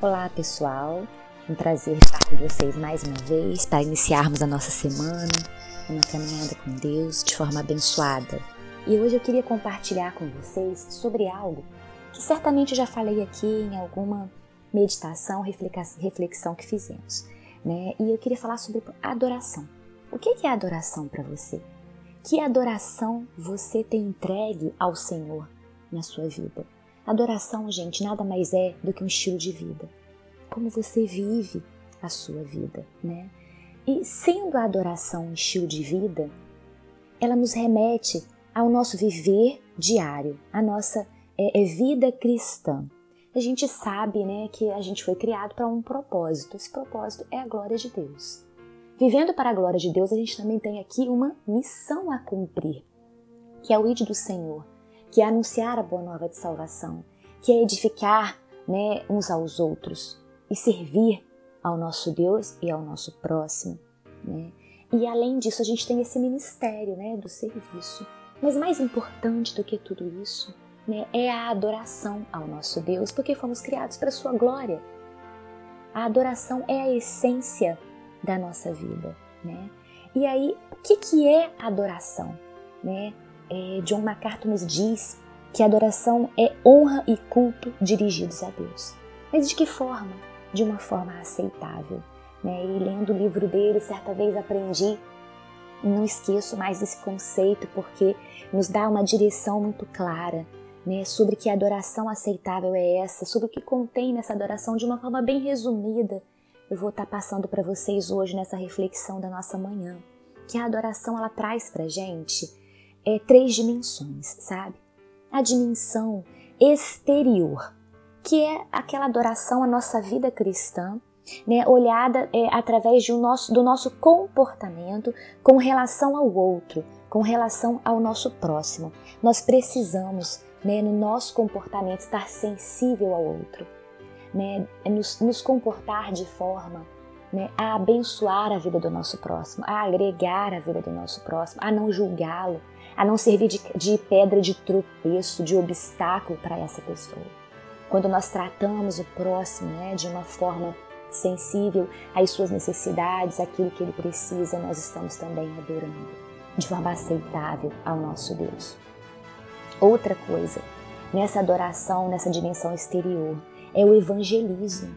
Olá pessoal, um prazer estar com vocês mais uma vez para iniciarmos a nossa semana, uma caminhada com Deus de forma abençoada. E hoje eu queria compartilhar com vocês sobre algo que certamente já falei aqui em alguma meditação, reflexão que fizemos, né? E eu queria falar sobre adoração. O que é adoração para você? Que adoração você tem entregue ao Senhor na sua vida? Adoração, gente, nada mais é do que um estilo de vida. Como você vive a sua vida, né? E sendo a adoração um estilo de vida, ela nos remete ao nosso viver diário, a nossa é, é vida cristã. A gente sabe, né, que a gente foi criado para um propósito. Esse propósito é a glória de Deus. Vivendo para a glória de Deus, a gente também tem aqui uma missão a cumprir, que é o id do Senhor que é anunciar a boa nova de salvação, que é edificar né, uns aos outros e servir ao nosso Deus e ao nosso próximo. Né? E além disso, a gente tem esse ministério né, do serviço. Mas mais importante do que tudo isso né, é a adoração ao nosso Deus, porque fomos criados para sua glória. A adoração é a essência da nossa vida. Né? E aí, o que, que é adoração? Né? É, John MacArthur nos diz que adoração é honra e culto dirigidos a Deus. Mas de que forma? De uma forma aceitável. Né? E lendo o livro dele, certa vez aprendi, não esqueço mais desse conceito, porque nos dá uma direção muito clara né, sobre que adoração aceitável é essa, sobre o que contém nessa adoração de uma forma bem resumida. Eu vou estar passando para vocês hoje nessa reflexão da nossa manhã, que a adoração ela traz para gente é, três dimensões, sabe? A dimensão exterior, que é aquela adoração à nossa vida cristã, né, olhada é, através de um nosso, do nosso comportamento com relação ao outro, com relação ao nosso próximo. Nós precisamos, né, no nosso comportamento, estar sensível ao outro, né, nos, nos comportar de forma né, a abençoar a vida do nosso próximo, a agregar a vida do nosso próximo, a não julgá-lo, a não servir de, de pedra de tropeço, de obstáculo para essa pessoa. Quando nós tratamos o próximo né, de uma forma sensível às suas necessidades, aquilo que ele precisa, nós estamos também adorando de forma aceitável ao nosso Deus. Outra coisa, nessa adoração, nessa dimensão exterior, é o evangelismo.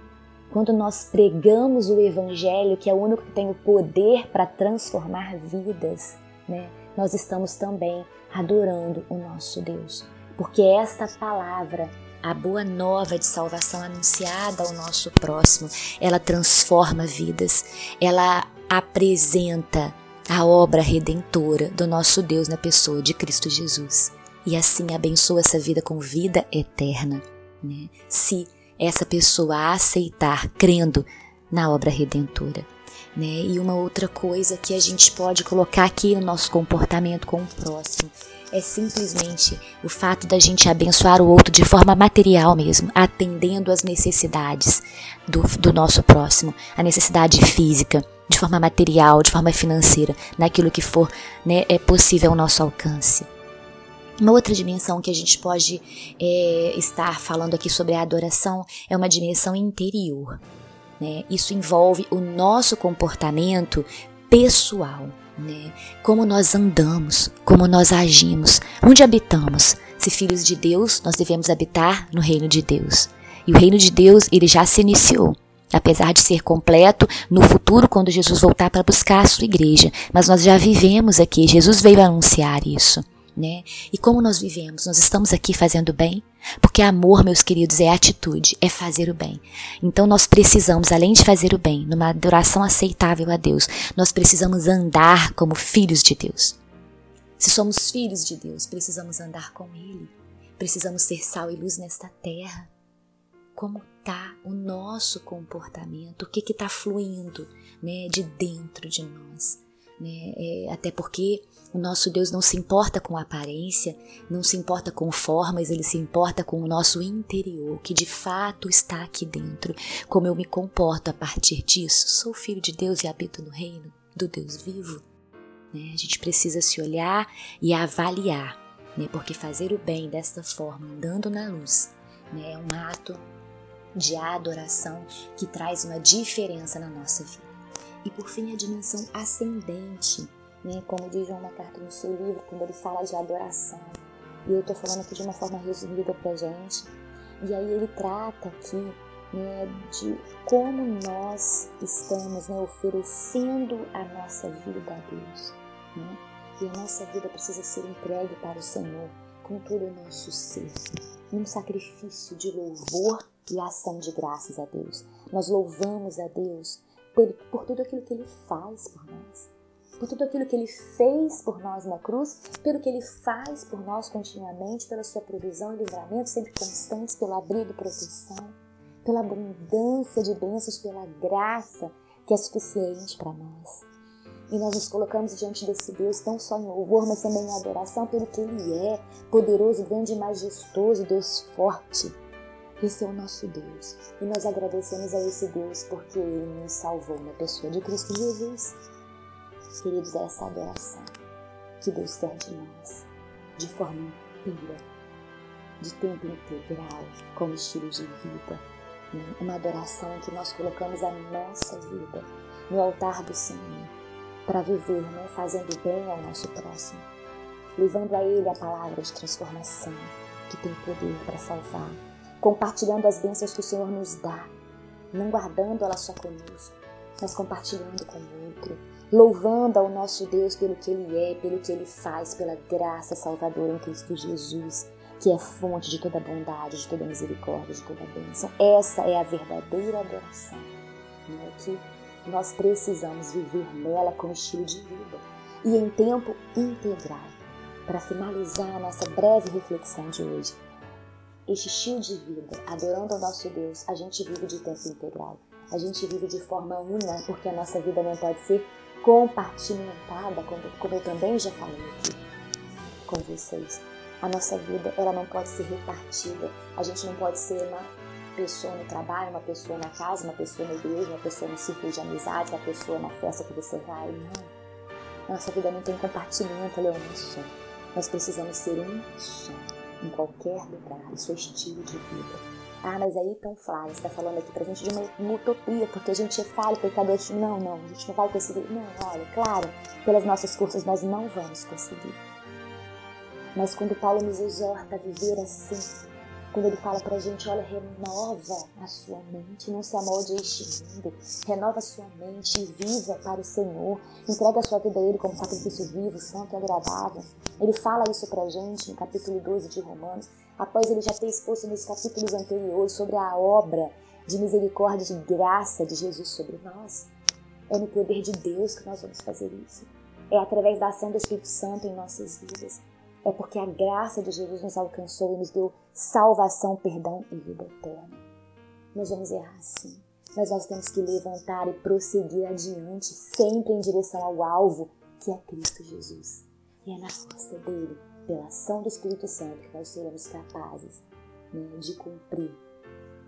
Quando nós pregamos o evangelho, que é o único que tem o poder para transformar vidas, né? Nós estamos também adorando o nosso Deus. Porque esta palavra, a boa nova de salvação anunciada ao nosso próximo, ela transforma vidas, ela apresenta a obra redentora do nosso Deus na pessoa de Cristo Jesus. E assim abençoa essa vida com vida eterna. Né? Se essa pessoa aceitar, crendo na obra redentora. Né? E uma outra coisa que a gente pode colocar aqui no nosso comportamento com o próximo é simplesmente o fato da gente abençoar o outro de forma material mesmo, atendendo às necessidades do, do nosso próximo, a necessidade física, de forma material, de forma financeira, naquilo que for né, é possível ao nosso alcance. Uma outra dimensão que a gente pode é, estar falando aqui sobre a adoração é uma dimensão interior. Né? Isso envolve o nosso comportamento pessoal, né? Como nós andamos, como nós agimos, onde habitamos. Se filhos de Deus, nós devemos habitar no reino de Deus. E o reino de Deus, ele já se iniciou. Apesar de ser completo no futuro, quando Jesus voltar para buscar a sua igreja. Mas nós já vivemos aqui, Jesus veio anunciar isso. Né? E como nós vivemos? Nós estamos aqui fazendo bem? Porque amor, meus queridos, é atitude, é fazer o bem. Então nós precisamos, além de fazer o bem, numa adoração aceitável a Deus, nós precisamos andar como filhos de Deus. Se somos filhos de Deus, precisamos andar com Ele. Precisamos ser sal e luz nesta terra. Como está o nosso comportamento? O que está fluindo né, de dentro de nós? Né? É, até porque o nosso Deus não se importa com aparência, não se importa com formas, ele se importa com o nosso interior, que de fato está aqui dentro. Como eu me comporto a partir disso? Sou filho de Deus e habito no reino do Deus vivo. Né? A gente precisa se olhar e avaliar, né? porque fazer o bem desta forma, andando na luz, né? é um ato de adoração que traz uma diferença na nossa vida. E por fim, a dimensão ascendente, né? como diz João MacArthur no seu livro, quando ele fala de adoração. E eu estou falando aqui de uma forma resumida para gente. E aí ele trata aqui né, de como nós estamos né, oferecendo a nossa vida a Deus. Né? E a nossa vida precisa ser entregue para o Senhor com todo o nosso ser, num sacrifício de louvor e ação de graças a Deus. Nós louvamos a Deus por, por tudo aquilo que Ele faz por nós, por tudo aquilo que Ele fez por nós na cruz, pelo que Ele faz por nós continuamente, pela Sua provisão e livramento sempre constantes, pelo abrigo e proteção, pela abundância de bênçãos, pela graça que é suficiente para nós. E nós nos colocamos diante desse Deus tão só em louvor, mas também em adoração pelo que Ele é, poderoso, grande e majestoso, Deus forte. Esse é o nosso Deus. E nós agradecemos a esse Deus porque Ele nos salvou na pessoa de Cristo Jesus. Queridos, é essa adoração que Deus quer de nós, de forma inteira, de tempo integral, como estilo de vida. Uma adoração em que nós colocamos a nossa vida no altar do Senhor para viver, né? fazendo bem ao nosso próximo, levando a Ele a palavra de transformação que tem poder para salvar, compartilhando as bênçãos que o Senhor nos dá, não guardando ela só conosco, mas compartilhando com o outro, louvando ao nosso Deus pelo que Ele é, pelo que Ele faz, pela graça salvadora em Cristo Jesus, que é fonte de toda bondade, de toda misericórdia, de toda bênção. Essa é a verdadeira adoração, não é que nós precisamos viver nela com estilo de vida e em tempo integral. Para finalizar a nossa breve reflexão de hoje, este estilo de vida, adorando ao nosso Deus, a gente vive de tempo integral. A gente vive de forma una, porque a nossa vida não pode ser compartimentada, como, como eu também já falei aqui com vocês. A nossa vida, ela não pode ser repartida. A gente não pode ser uma pessoa no trabalho, uma pessoa na casa, uma pessoa na igreja, uma pessoa no círculo de amizades, uma pessoa na festa que você vai. Não. Nossa vida não tem compartimento, ela é um só. Nós precisamos ser um só, em qualquer lugar, isso é estilo de vida. Ah, mas aí então, Flávia, você está falando aqui pra gente de uma, uma, utopia, porque a gente é falho, pecador. Não, não, a gente não vai conseguir. Não, olha, claro, pelas nossas forças nós não vamos conseguir. Mas quando Paulo nos exorta a viver assim, quando ele fala pra gente, olha, renova a sua mente, não se amolde a este mundo, renova a sua mente e viva para o Senhor, entrega a sua vida a Ele como sacrifício vivo, santo e agradável. Ele fala isso pra gente no capítulo 12 de Romanos, após ele já ter exposto nos capítulos anteriores sobre a obra de misericórdia e de graça de Jesus sobre nós. É no poder de Deus que nós vamos fazer isso. É através da ação do Espírito Santo em nossas vidas. É porque a graça de Jesus nos alcançou e nos deu salvação, perdão e vida eterna. Nós vamos errar sim, mas nós temos que levantar e prosseguir adiante, sempre em direção ao alvo, que é Cristo Jesus. E é na força dele, pela ação do Espírito Santo, que nós seremos capazes né, de cumprir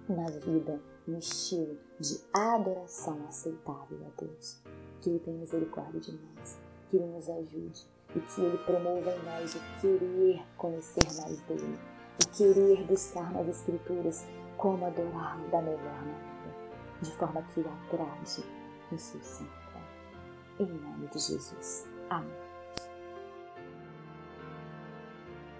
na vida um estilo de adoração aceitável a Deus. Que Ele tenha misericórdia de nós, que Ele nos ajude e que Ele promova em nós o querer conhecer mais dele o querer buscar nas Escrituras como adorar da melhor maneira, de forma que o agrade no seu santo. Em nome de Jesus. Amém.